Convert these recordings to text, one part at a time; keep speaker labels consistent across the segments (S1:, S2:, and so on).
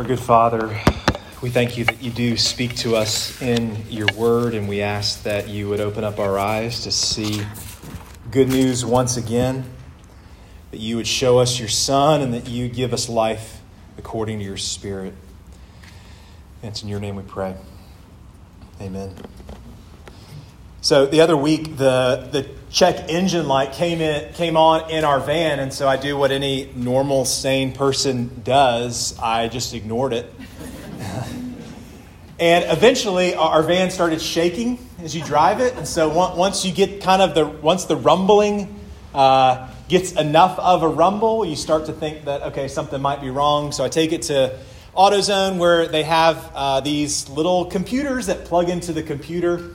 S1: Our good Father, we thank you that you do speak to us in your word, and we ask that you would open up our eyes to see good news once again, that you would show us your Son, and that you give us life according to your Spirit. And it's in your name we pray. Amen. So the other week, the, the check engine light came, in, came on in our van, and so I do what any normal, sane person does. I just ignored it. and eventually, our van started shaking as you drive it. And so once you get kind of the, once the rumbling uh, gets enough of a rumble, you start to think that, okay, something might be wrong. So I take it to AutoZone where they have uh, these little computers that plug into the computer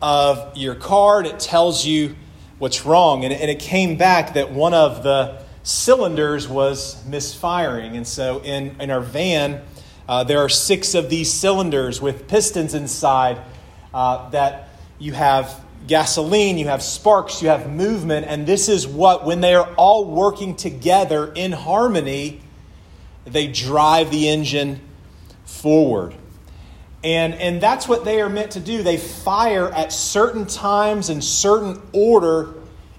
S1: of your card. it tells you what's wrong. And, it came back that one of the cylinders was misfiring. And so in, in our van, uh, there are six of these cylinders with pistons inside uh, that you have gasoline, you have sparks, you have movement. And this is what, when they are all working together in harmony, they drive the engine forward. And, and that's what they are meant to do. They fire at certain times in certain order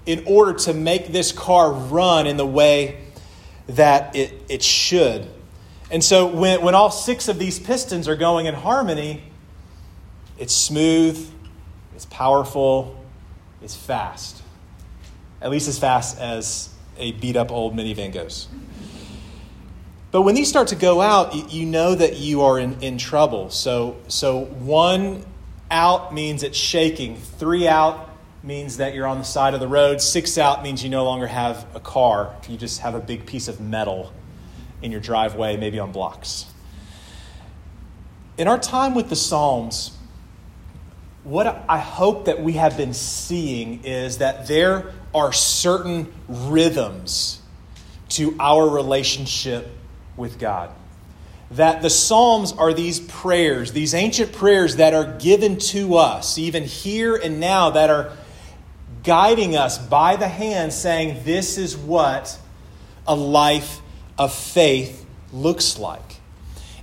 S1: in order to make this car run in the way that it, it should. And so when, when all six of these pistons are going in harmony, it's smooth, it's powerful, it's fast. At least as fast as a beat up old minivan goes. But when these start to go out, you know that you are in, in trouble. So, so one out means it's shaking, three out means that you're on the side of the road, six out means you no longer have a car. You just have a big piece of metal in your driveway, maybe on blocks. In our time with the Psalms, what I hope that we have been seeing is that there are certain rhythms to our relationship with God. That the Psalms are these prayers, these ancient prayers that are given to us, even here and now, that are guiding us by the hand, saying, This is what a life of faith looks like.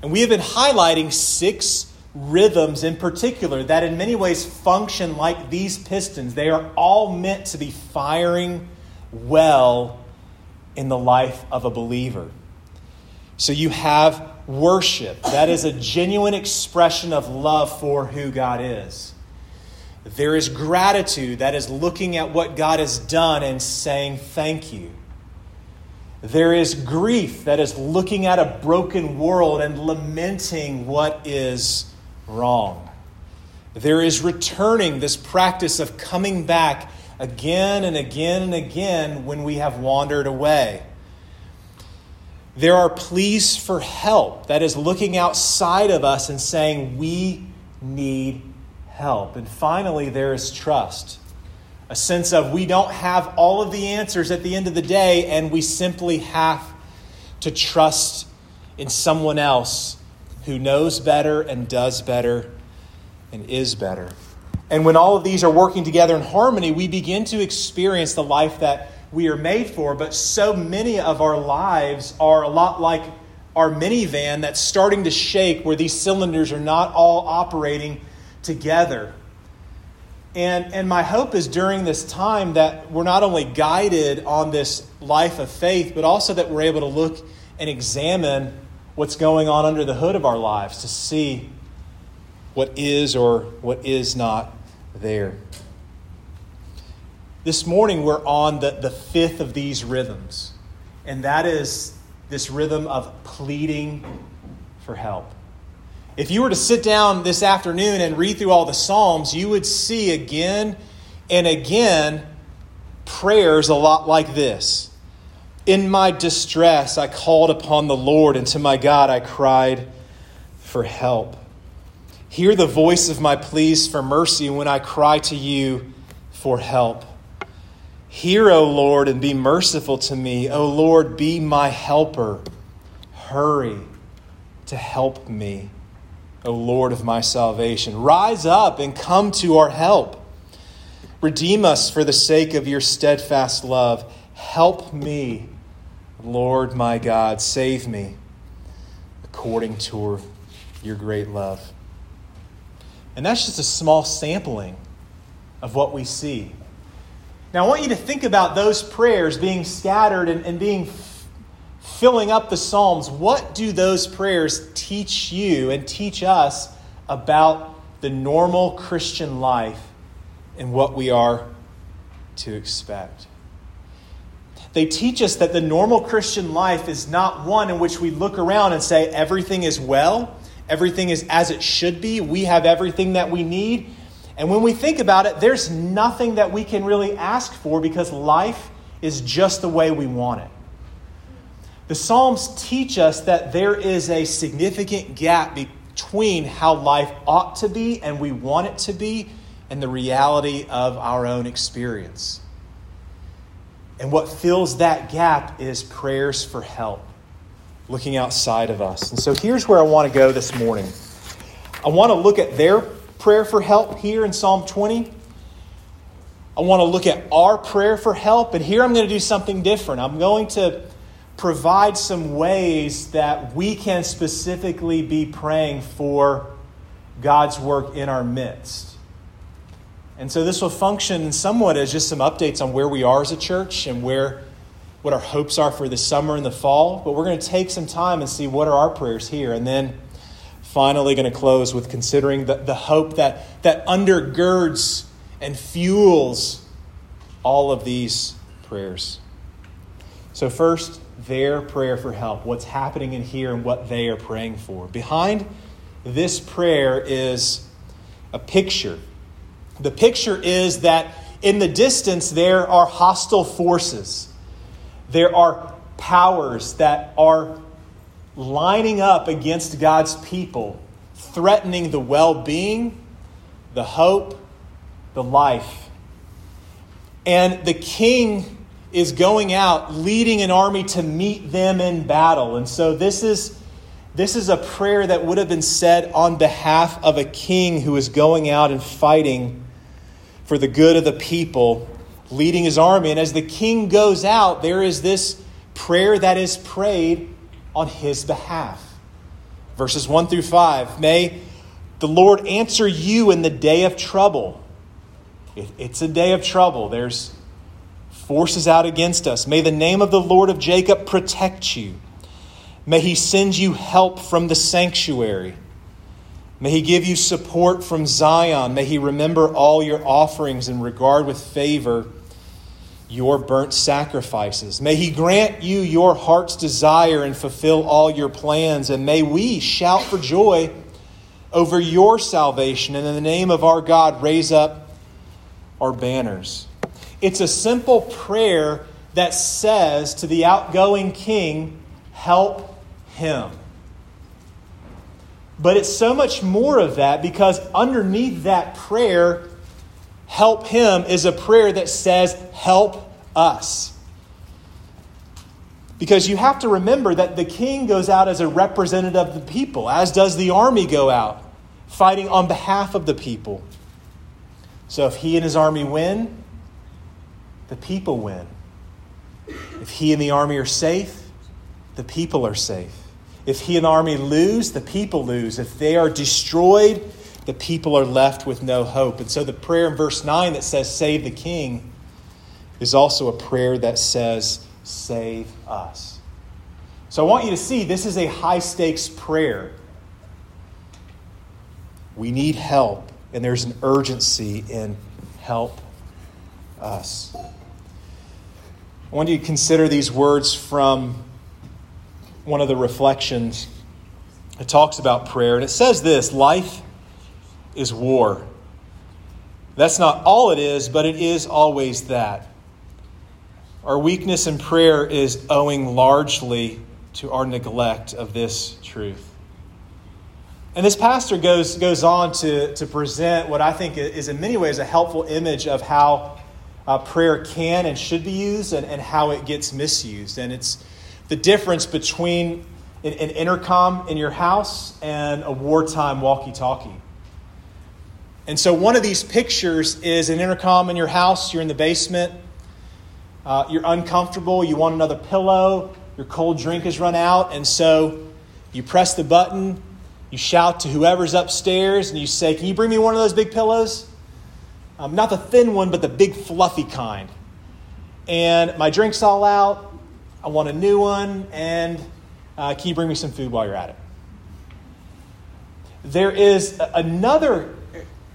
S1: And we have been highlighting six rhythms in particular that, in many ways, function like these pistons. They are all meant to be firing well in the life of a believer. So you have worship. That is a genuine expression of love for who God is. There is gratitude. That is looking at what God has done and saying thank you. There is grief. That is looking at a broken world and lamenting what is wrong. There is returning, this practice of coming back again and again and again when we have wandered away. There are pleas for help. That is looking outside of us and saying, We need help. And finally, there is trust. A sense of we don't have all of the answers at the end of the day, and we simply have to trust in someone else who knows better and does better and is better. And when all of these are working together in harmony, we begin to experience the life that we are made for, but so many of our lives are a lot like our minivan that's starting to shake, where these cylinders are not all operating together. And, and my hope is during this time that we're not only guided on this life of faith, but also that we're able to look and examine what's going on under the hood of our lives to see what is or what is not there. This morning, we're on the, the fifth of these rhythms, and that is this rhythm of pleading for help. If you were to sit down this afternoon and read through all the Psalms, you would see again and again prayers a lot like this. In my distress, I called upon the Lord, and to my God I cried for help. Hear the voice of my pleas for mercy when I cry to you for help. Hear, O Lord, and be merciful to me. O Lord, be my helper. Hurry to help me, O Lord of my salvation. Rise up and come to our help. Redeem us for the sake of your steadfast love. Help me, Lord my God. Save me according to your great love. And that's just a small sampling of what we see. Now, I want you to think about those prayers being scattered and, and being filling up the Psalms. What do those prayers teach you and teach us about the normal Christian life and what we are to expect? They teach us that the normal Christian life is not one in which we look around and say everything is well, everything is as it should be, we have everything that we need. And when we think about it, there's nothing that we can really ask for because life is just the way we want it. The Psalms teach us that there is a significant gap between how life ought to be and we want it to be and the reality of our own experience. And what fills that gap is prayers for help, looking outside of us. And so here's where I want to go this morning. I want to look at their prayer for help here in Psalm 20. I want to look at our prayer for help. And here I'm going to do something different. I'm going to provide some ways that we can specifically be praying for God's work in our midst. And so this will function somewhat as just some updates on where we are as a church and where what our hopes are for the summer and the fall. But we're going to take some time and see what are our prayers here. And then finally going to close with considering the, the hope that, that undergirds and fuels all of these prayers. So, first, their prayer for help, what's happening in here and what they are praying for. Behind this prayer is a picture the picture is that in the distance there are hostile forces, there are powers that are lining up against God's people, threatening the well being, the hope, the life. And the king is going out leading an army to meet them in battle. And so this is this is a prayer that would have been said on behalf of a king who is going out and fighting for the good of the people, leading his army. And as the king goes out, there is this prayer that is prayed on his behalf. Verses 1 through 5 May the Lord answer you in the day of trouble. It's a day of trouble. There's forces out against us. May the name of the Lord of Jacob protect you. May he send you help from the sanctuary. May He give you support from Zion. May He remember all your offerings and regard with favor your burnt sacrifices. May He grant you your heart's desire and fulfill all your plans. And may we shout for joy over your salvation and in the name of our God raise up our banners. It's a simple prayer that says to the outgoing king, Help him. But it's so much more of that because underneath that prayer, help him, is a prayer that says, help us. Because you have to remember that the king goes out as a representative of the people, as does the army go out, fighting on behalf of the people. So if he and his army win, the people win. If he and the army are safe, the people are safe. If he and the army lose, the people lose. If they are destroyed, the people are left with no hope. And so the prayer in verse 9 that says, Save the king, is also a prayer that says, Save us. So I want you to see this is a high stakes prayer. We need help, and there's an urgency in help us. I want you to consider these words from one of the reflections. It talks about prayer, and it says this life is war. That's not all it is, but it is always that. Our weakness in prayer is owing largely to our neglect of this truth. And this pastor goes, goes on to, to present what I think is, in many ways, a helpful image of how uh, prayer can and should be used and, and how it gets misused. And it's the difference between an, an intercom in your house and a wartime walkie talkie. And so, one of these pictures is an intercom in your house. You're in the basement. Uh, you're uncomfortable. You want another pillow. Your cold drink has run out. And so, You press the button, you shout to whoever's upstairs, and you say, Can you bring me one of those big pillows? Um, not the thin one, but the big fluffy kind. And my drink's all out. I want a new one, and uh, can you bring me some food while you're at it? There is another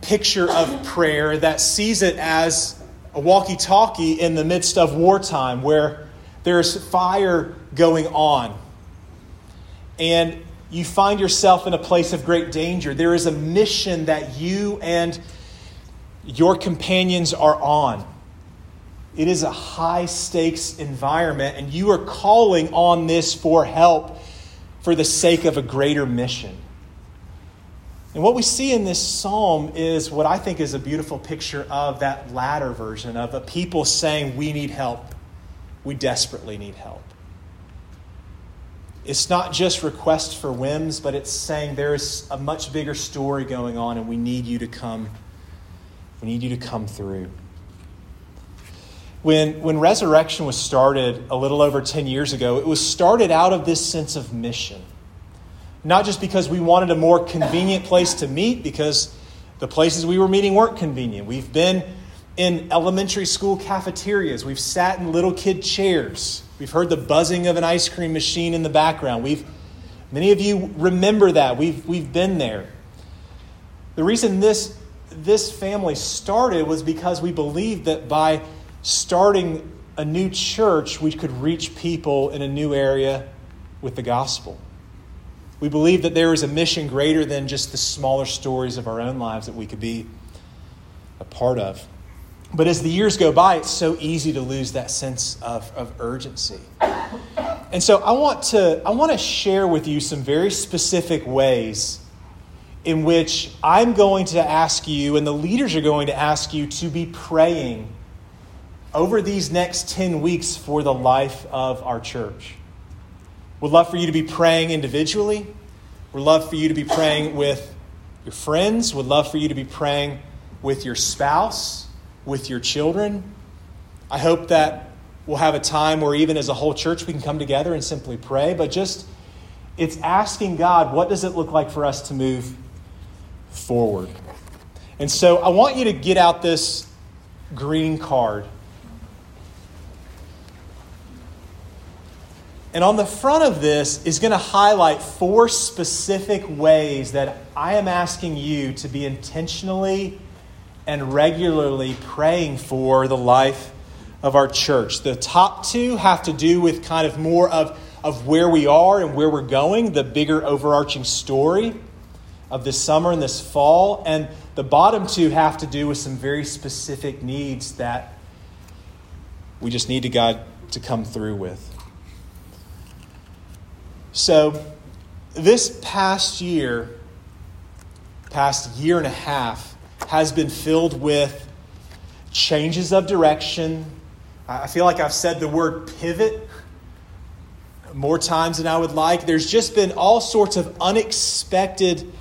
S1: picture of prayer that sees it as a walkie talkie in the midst of wartime where there's fire going on. And you find yourself in a place of great danger. There is a mission that you and your companions are on. It is a high stakes environment, and you are calling on this for help for the sake of a greater mission. And what we see in this psalm is what I think is a beautiful picture of that latter version of a people saying, We need help. We desperately need help. It's not just request for whims, but it's saying there is a much bigger story going on and we need you to come. We need you to come through. When, when resurrection was started a little over 10 years ago, it was started out of this sense of mission. Not just because we wanted a more convenient place to meet, because the places we were meeting weren't convenient. We've been in elementary school cafeterias, we've sat in little kid chairs, we've heard the buzzing of an ice cream machine in the background. We've, many of you remember that. We've, we've been there. The reason this, this family started was because we believed that by starting a new church, we could reach people in a new area with the gospel. We believe that there is a mission greater than just the smaller stories of our own lives that we could be a part of. But as the years go by, it's so easy to lose that sense of, of urgency. And so I want to I want to share with you some very specific ways in which I'm going to ask you and the leaders are going to ask you to be praying over these next 10 weeks for the life of our church. Would love for you to be praying individually. Would love for you to be praying with your friends. Would love for you to be praying with your spouse, with your children. I hope that we'll have a time where, even as a whole church, we can come together and simply pray. But just, it's asking God, what does it look like for us to move forward? And so I want you to get out this green card. And on the front of this is going to highlight four specific ways that I am asking you to be intentionally and regularly praying for the life of our church. The top two have to do with kind of more of, of where we are and where we're going, the bigger overarching story of this summer and this fall. And the bottom two have to do with some very specific needs that we just need to God to come through with. So, this past year, past year and a half, has been filled with changes of direction. I feel like I've said the word pivot more times than I would like. There's just been all sorts of unexpected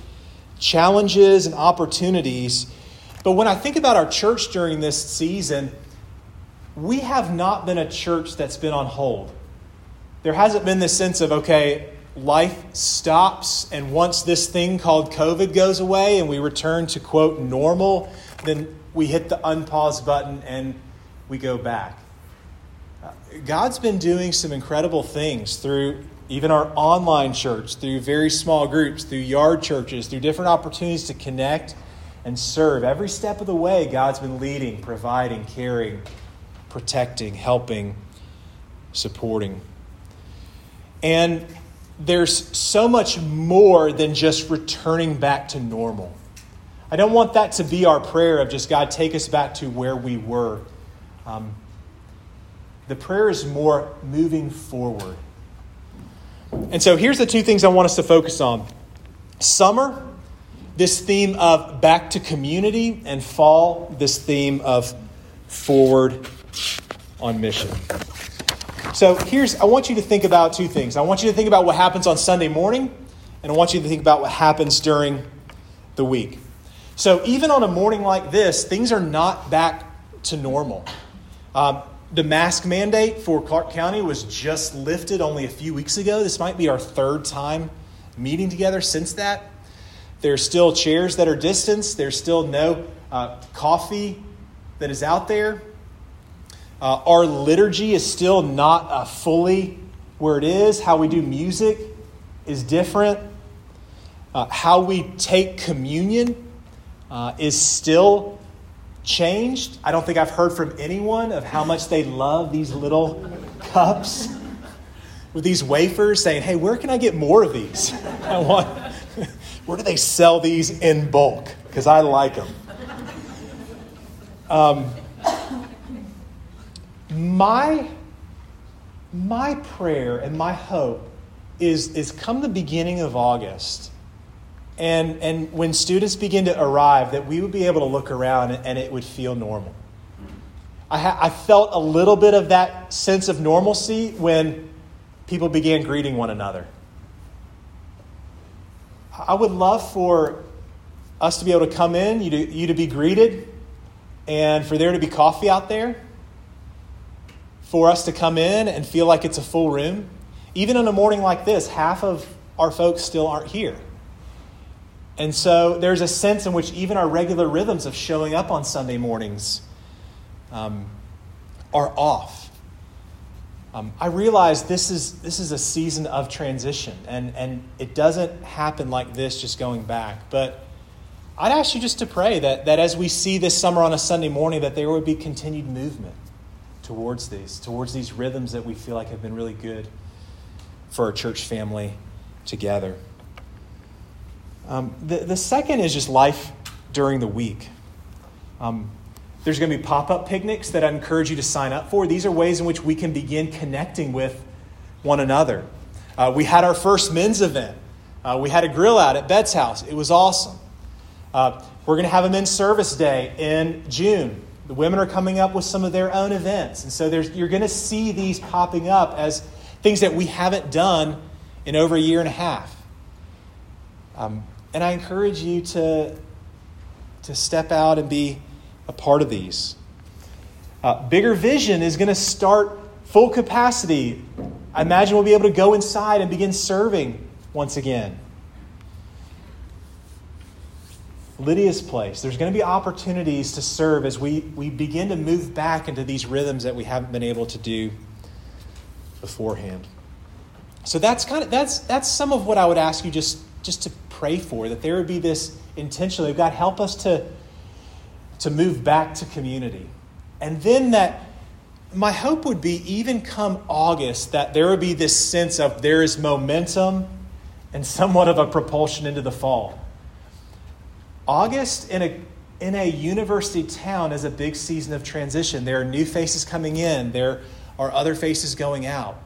S1: challenges and opportunities. But when I think about our church during this season, we have not been a church that's been on hold there hasn't been this sense of, okay, life stops, and once this thing called COVID goes away and we return to, quote, normal, then we hit the unpause button and we go back. Uh, God's been doing some incredible things through even our online church, through very small groups, through yard churches, through different opportunities to connect and serve. Every step of the way, God's been leading, providing, caring, protecting, helping, supporting. And there's so much more than just returning back to normal. I don't want that to be our prayer of just God, take us back to where we were. Um, the prayer is more moving forward. And so here's the two things I want us to focus on summer, this theme of back to community, and fall, this theme of forward on mission. So here's, I want you to think about two things. I want you to think about what happens on Sunday morning, and I want you to think about what happens during the week. So even on a morning like this, things are not back to normal. Um, the mask mandate for Clarke County was just lifted only a few weeks ago. This might be our third time meeting together since that. There's still chairs that are distanced. There's still no uh, coffee that is out there. Uh, our liturgy is still not uh, fully where it is. How we do music is different. Uh, how we take communion uh, is still changed. I don't think I've heard from anyone of how much they love these little cups with these wafers saying, hey, where can I get more of these? I want, where do they sell these in bulk? Because I like them. Um, my, my prayer and my hope is, is come the beginning of August, and, and when students begin to arrive, that we would be able to look around and, it would feel normal. I, ha- I felt a little bit of that sense of normalcy when people began greeting one another. I would love for us to be able to come in, you to, you to be greeted, and for there to be coffee out there, for us to come in and feel like it's a full room. Even on a morning like this, half of our folks still aren't here. And so there's a sense in which even our regular rhythms of showing up on Sunday mornings um, are off. Um, I realize this is, this is a season of transition, and, and it doesn't happen like this just going back. But I'd ask you just to pray that, that as we see this summer on a Sunday morning, that there would be continued movement towards these, towards these rhythms that we feel like have been really good for our church family together. Um, the, the second is just life during the week. Um, there's going to be pop up picnics that I encourage you to sign up for. These are ways in which we can begin connecting with one another. Uh, we had our first men's event. Uh, we had a grill out at Bed's house. It was awesome. Uh, we're going to have a men's service day in June. The women are coming up with some of their own events. And so you're going to see these popping up as things that we haven't done in over a year and a half. Um, and I encourage you to, to step out and be a part of these. Uh, bigger vision is going to start full capacity. I imagine we'll be able to go inside and begin serving once again. Lydia's place. There's going to be opportunities to serve as we, we begin to move back into these rhythms that we haven't been able to do beforehand. So that's kind of that's that's some of what I would ask you just just to pray for that there would be this intentionally God help us to to move back to community. And then that, my hope would be even come August, that there would be this sense of there is momentum and somewhat of a propulsion into the fall. August in a in a university town is a big season of transition. There are new faces coming in, there are other faces going out.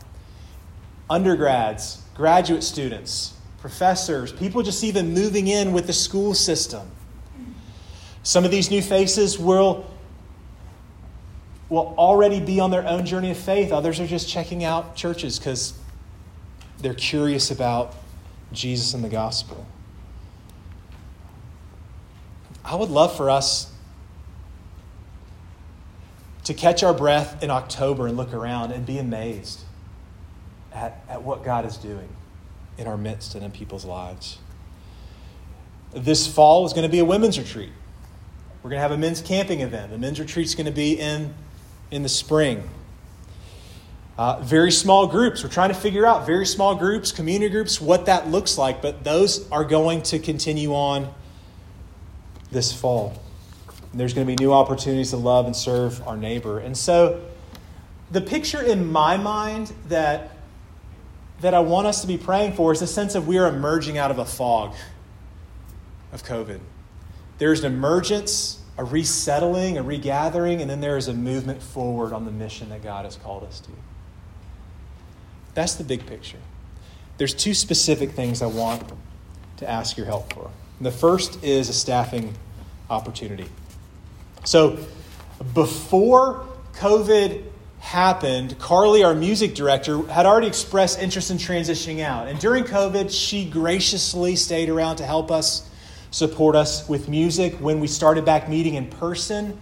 S1: Undergrads, graduate students, professors, people just even moving in with the school system. Some of these new faces will, will already be on their own journey of faith. Others are just checking out churches because they're curious about Jesus and the gospel. I would love for us to catch our breath in October and look around and be amazed at, at what God is doing in our midst and in people's lives. This fall is going to be a women's retreat. We're going to have a men's camping event. The men's retreat is going to be in, in the spring. Uh, very small groups. We're trying to figure out very small groups, community groups, what that looks like, but those are going to continue on this fall. And there's going to be new opportunities to love and serve our neighbor. And so, the picture in my mind that, that I want us to be praying for is the sense of we are emerging out of a fog of COVID. There's an emergence, a resettling, a regathering, and then there is a movement forward on the mission that God has called us to. That's the big picture. There's two specific things I want to ask your help for. The first is a staffing opportunity. So, before COVID happened, Carly, our music director, had already expressed interest in transitioning out. And during COVID, she graciously stayed around to help us support us with music. When we started back meeting in person,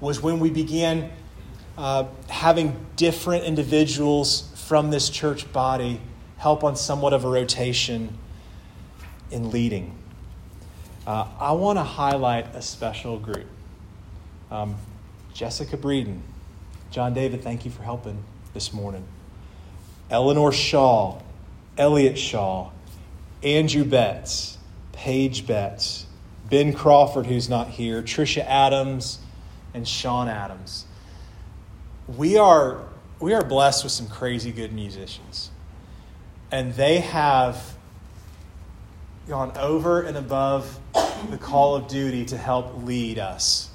S1: was when we began uh, having different individuals from this church body help on somewhat of a rotation in leading. Uh, I want to highlight a special group. Um, Jessica Breeden. John David, thank you for helping this morning. Eleanor Shaw, Elliot Shaw, Andrew Betts, Paige Betts, Ben Crawford, who's not here, Trisha Adams, and Sean Adams. We are, we are blessed with some crazy good musicians. And they have gone over and above the call of duty to help lead us.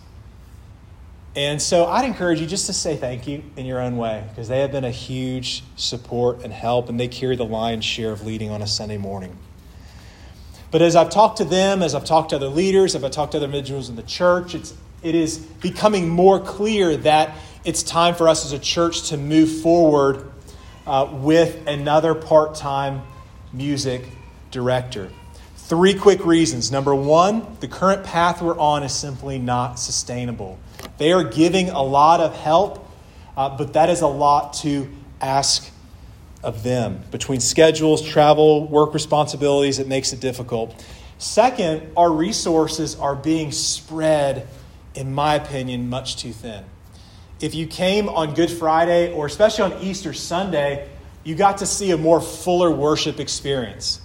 S1: And so I'd encourage you just to say thank you in your own way because they have been a huge support and help, and they carry the lion's share of leading on a Sunday morning. But as I've talked to them, as I've talked to other leaders, as I've talked to other individuals in the church, it's, it is becoming more clear that it's time for us as a church to move forward uh, with another part time music director. Three quick reasons. Number one, the current path we're on is simply not sustainable. They are giving a lot of help, uh, but that is a lot to ask of them. Between schedules, travel, work responsibilities, it makes it difficult. Second, our resources are being spread, in my opinion, much too thin. If you came on Good Friday, or especially on Easter Sunday, you got to see a more fuller worship experience.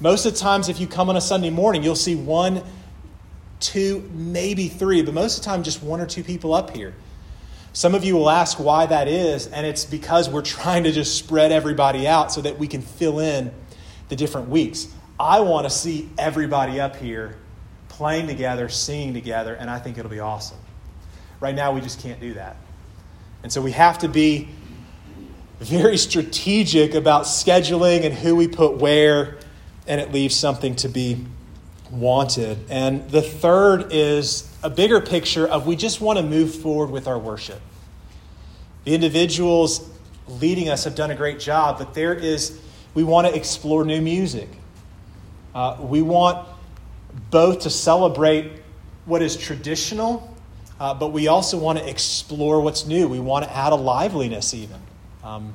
S1: Most of the times, if you come on a Sunday morning, you'll see one, two, maybe three, but most of the time, just one or two people up here. Some of you will ask why that is, and it's because we're trying to just spread everybody out so that we can fill in the different weeks. I want to see everybody up here playing together, singing together, and I think it'll be awesome. Right now, we just can't do that. And so we have to be very strategic about scheduling and who we put where and it leaves something to be wanted. And the third is a bigger picture of we just want to move forward with our worship. The individuals leading us have done a great job, but there is, we want to explore new music. Uh, we want both to celebrate what is traditional, uh, but we also want to explore what's new. We want to add a liveliness, even. Um,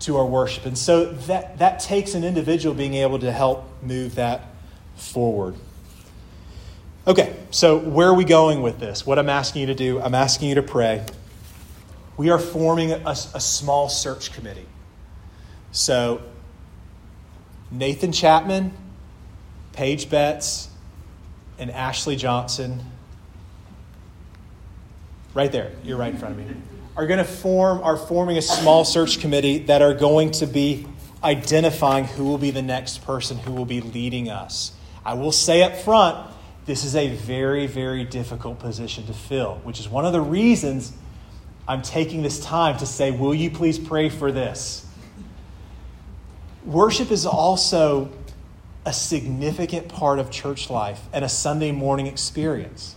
S1: to our worship. And so that, that takes an individual being able to help move that forward. Okay, so where are we going with this? What I'm asking you to do, I'm asking you to pray. We are forming a, a small search committee. So, Nathan Chapman, Paige Betts, and Ashley Johnson. Right there. You're right in front of me are going to form are forming a small search committee that are going to be identifying who will be the next person who will be leading us. I will say up front, this is a very, very difficult position to fill, which is one of the reasons I'm taking this time to say, Will you please pray for this? Worship is also a significant part of church life and a Sunday morning experience.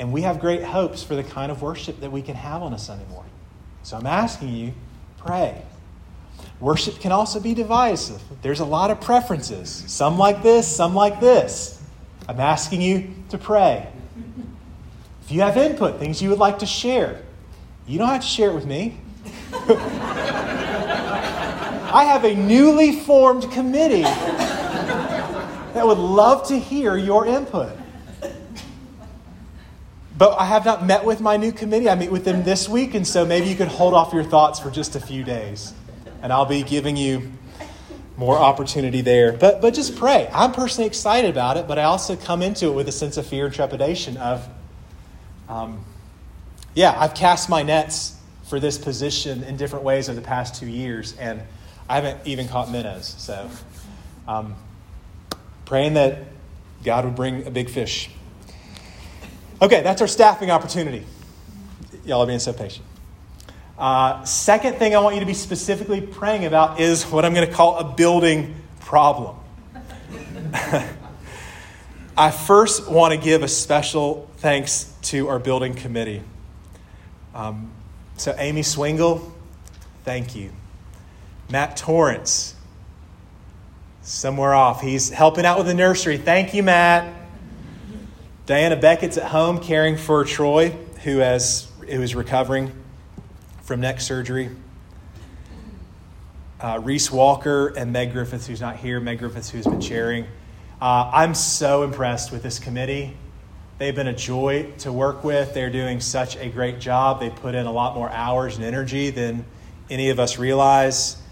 S1: And we have great hopes for the kind of worship that we can have on a Sunday morning. So I'm asking you, pray. Worship can also be divisive. There's a lot of preferences. Some like this, some like this. I'm asking you to pray. If you have input, things you would like to share, you don't have to share it with me. I have a newly formed committee that would love to hear your input. But I have not met with my new committee. I meet with them this week, and so maybe you could hold off your thoughts for just a few days. And I'll be giving you more opportunity there. But, but just pray. I'm personally excited about it, but I also come into it with a sense of fear and trepidation of, um, yeah, I've cast my nets for this position in different ways over the past two years, and I haven't even caught minnows. So, um, praying that God would bring a big fish. Okay, that's our staffing opportunity. Y'all are being so patient. Uh, second thing I want you to be specifically praying about is what I'm going to call a building problem. I first want to give a special thanks to our building committee. Um, so, Amy Swingle, thank you. Matt Torrance, somewhere off. He's helping out with the nursery. Thank you, Matt. Diana Beckett's at home caring for Troy, who, has, who is recovering from neck surgery. uh, Reese Walker and Meg Griffiths, who's not here, Meg Griffiths, who's been chairing. Uh, I'm so impressed with this committee. They've been a joy to work with. They're doing such a great job. They put in a lot more hours and energy than any of us realize.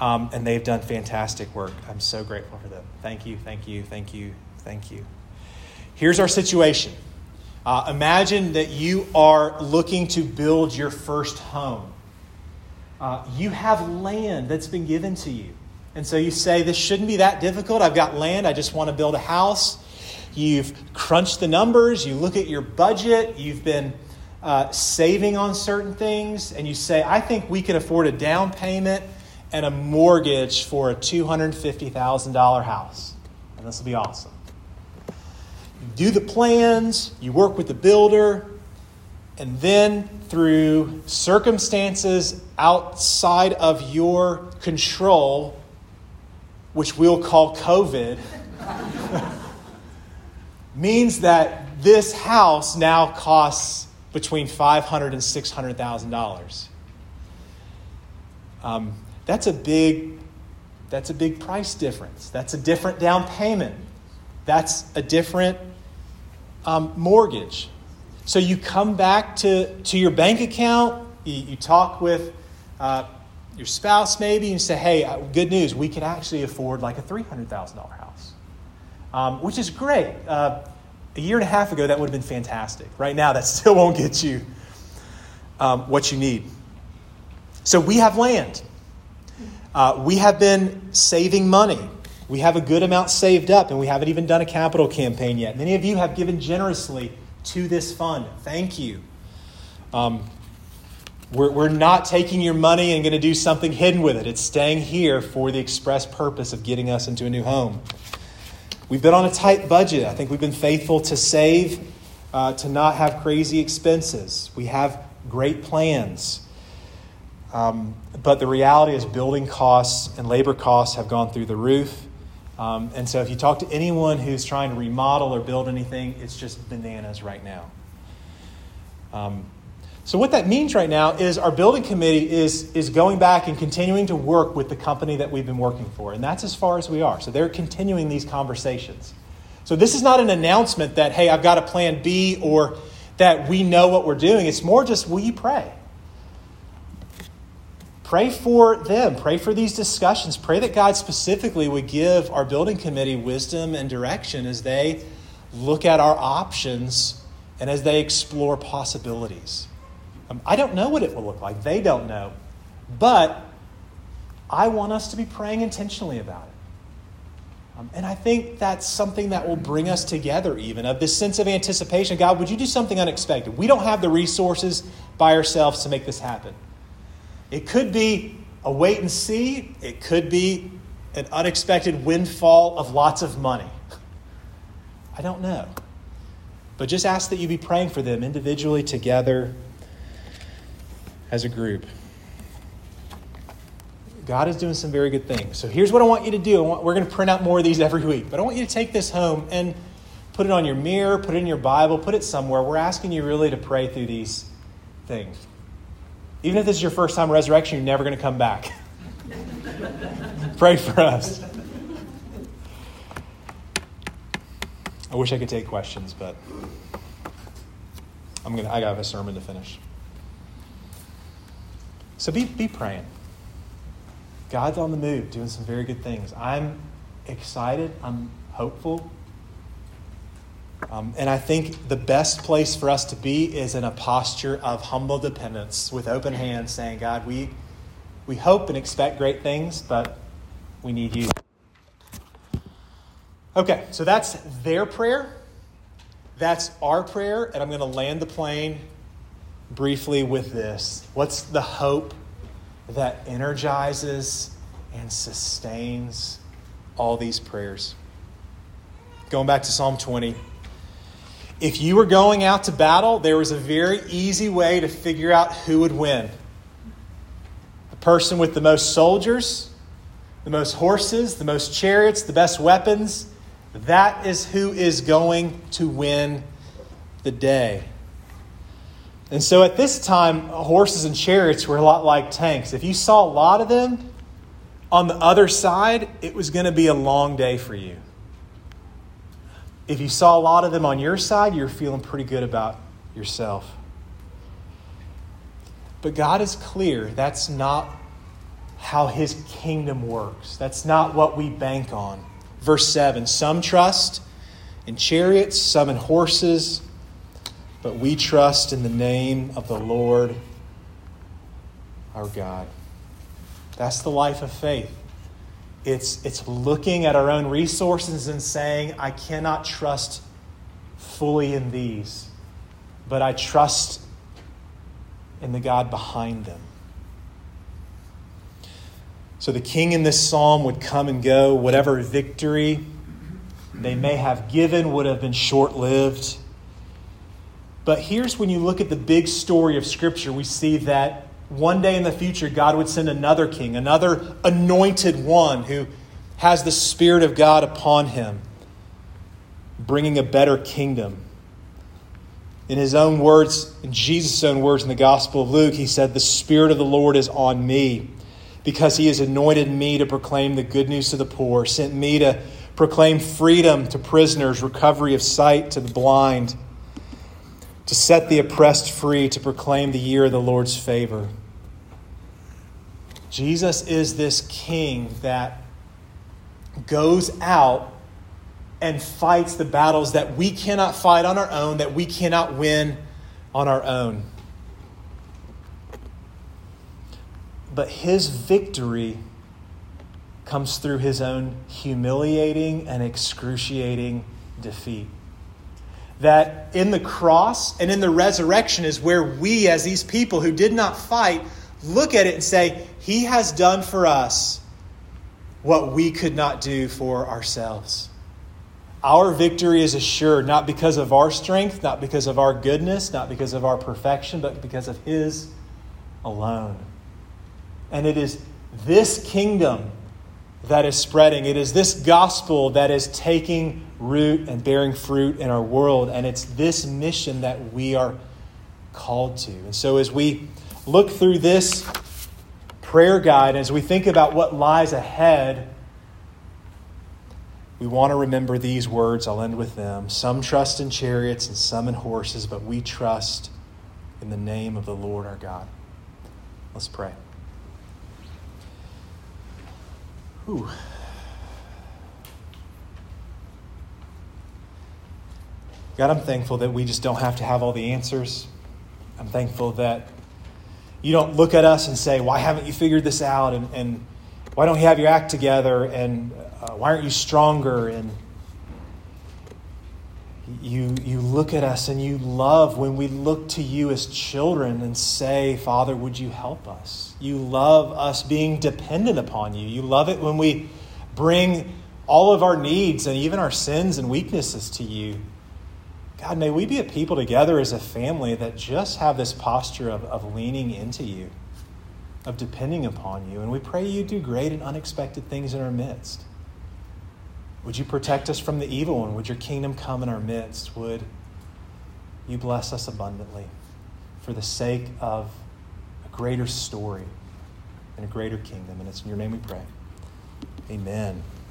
S1: Um, and they've done fantastic work. I'm so grateful for them. Thank you, thank you, thank you, thank you. Here's our situation uh, imagine that you are looking to build your first home. Uh, you have land that's been given to you. And so you say, This shouldn't be that difficult. I've got land. I just want to build a house. You've crunched the numbers. You look at your budget. You've been uh, saving on certain things. And you say, I think we can afford a down payment and a mortgage for a $250,000 house. And this will be awesome. Do the plans, you work with the builder, and then through circumstances outside of your control, which we'll call COVID, means that this house now costs between $500,000 and $600,000. Um, that's a big that's a big price difference. That's a different down payment. That's a different um, mortgage. So you come back to, to your bank account, you, you talk with uh, your spouse maybe, and you say, hey, uh, good news, we can actually afford like a $300,000 house, um, which is great. Uh, a year and a half ago, that would have been fantastic. Right now, that still won't get you um, what you need. So we have land. Uh, we have been saving money. We have a good amount saved up, and we haven't even done a capital campaign yet. Many of you have given generously to this fund. Thank you. Um, we're, we're not taking your money and going to do something hidden with it. It's staying here for the express purpose of getting us into a new home. We've been on a tight budget. I think we've been faithful to save, uh, to not have crazy expenses. We have great plans. Um, but the reality is, building costs and labor costs have gone through the roof. Um, and so, if you talk to anyone who's trying to remodel or build anything, it's just bananas right now. Um, so, what that means right now is our building committee is, is going back and continuing to work with the company that we've been working for. And that's as far as we are. So, they're continuing these conversations. So, this is not an announcement that, hey, I've got a plan B or that we know what we're doing. It's more just, you pray? Pray for them. Pray for these discussions. Pray that God specifically would give our building committee wisdom and direction as they look at our options and as they explore possibilities. Um, I don't know what it will look like. They don't know. But I want us to be praying intentionally about it. Um, and I think that's something that will bring us together, even of this sense of anticipation. God, would you do something unexpected? We don't have the resources by ourselves to make this happen. It could be a wait and see, it could be an unexpected windfall of lots of money. I don't know. But just ask that you be praying for them individually, together, as a group. God is doing some very good things. So here's what I want you to do. We're going to print out more of these every week, but I want you to take this home and put it on your mirror, put it in your Bible, put it somewhere. We're asking you really to pray through these things. Even if this is your first time resurrection, you're never going to come back. Pray for us. I wish I could take questions, but I'm gonna I got a sermon to finish. So be be praying. God's on the move, doing some very good things. I'm excited, I'm hopeful, um, and I think the best place for us to be is in a posture of humble dependence with open hands, saying, God, we, we hope and expect great things, but we need you. Okay, so that's their prayer. That's our prayer, and I'm going to land the plane briefly with this. What's the hope that energizes and sustains all these prayers? Going back to Psalm 20. If you were going out to battle, there was a very easy way to figure out who would win. The person with the most soldiers, the most horses, the most chariots, the best weapons, that is who is going to win the day. And so at this time, horses and chariots were a lot like tanks. If you saw a lot of them, on the other side, it was going to be a long day for you. If you saw a lot of them on your side, you're feeling pretty good about yourself. But God is clear that's not how his kingdom works. That's not what we bank on. Verse 7 Some trust in chariots, some in horses, but we trust in the name of the Lord our God. That's the life of faith. It's, it's looking at our own resources and saying, I cannot trust fully in these, but I trust in the God behind them. So the king in this psalm would come and go. Whatever victory they may have given would have been short lived. But here's when you look at the big story of Scripture, we see that one day in the future, God would send another king, another anointed one who has the Spirit of God upon him, bringing a better kingdom. In his own words, in Jesus' own words in the Gospel of Luke, he said, The Spirit of the Lord is on me because he has anointed me to proclaim the good news to the poor, sent me to proclaim freedom to prisoners, recovery of sight to the blind to set the oppressed free, to proclaim the year of the Lord's favor. Jesus is this king that goes out and fights the battles that we cannot fight on our own, that we cannot win on our own. But his victory comes through his own humiliating and excruciating defeat that in the cross and in the resurrection is where we, as these people who did not fight, look at it and say, He has done for us what we could not do for ourselves. Our victory is assured not because of our strength, not because of our goodness, not because of our perfection, but because of His alone. And it is this kingdom that is spreading. It is this gospel that is taking root and bearing fruit in our world. And it's this mission that we are called to. And so as we look through this prayer guide, as we think about what lies ahead, we want to remember these words. I'll end with them. Some trust in chariots and some in horses, but we trust in the name of the Lord our God. Let's pray. God, I'm thankful that we just don't have to have all the answers. I'm thankful that you don't look at us and say, Why haven't you figured this out? And, and why don't you have your act together? And uh, why aren't you stronger? And you, you look at us and you love when we look to you as children and say, Father, would you help us? You love us being dependent upon you. You love it when we bring all of our needs and even our sins and weaknesses to you. God, may we be a people together as a family that just have this posture of, of leaning into you, of depending upon you. And we pray you do great and unexpected things in our midst. Would you protect us from the evil one? Would your kingdom come in our midst? Would you bless us abundantly for the sake of a greater story and a greater kingdom? And it's in your name we pray. Amen.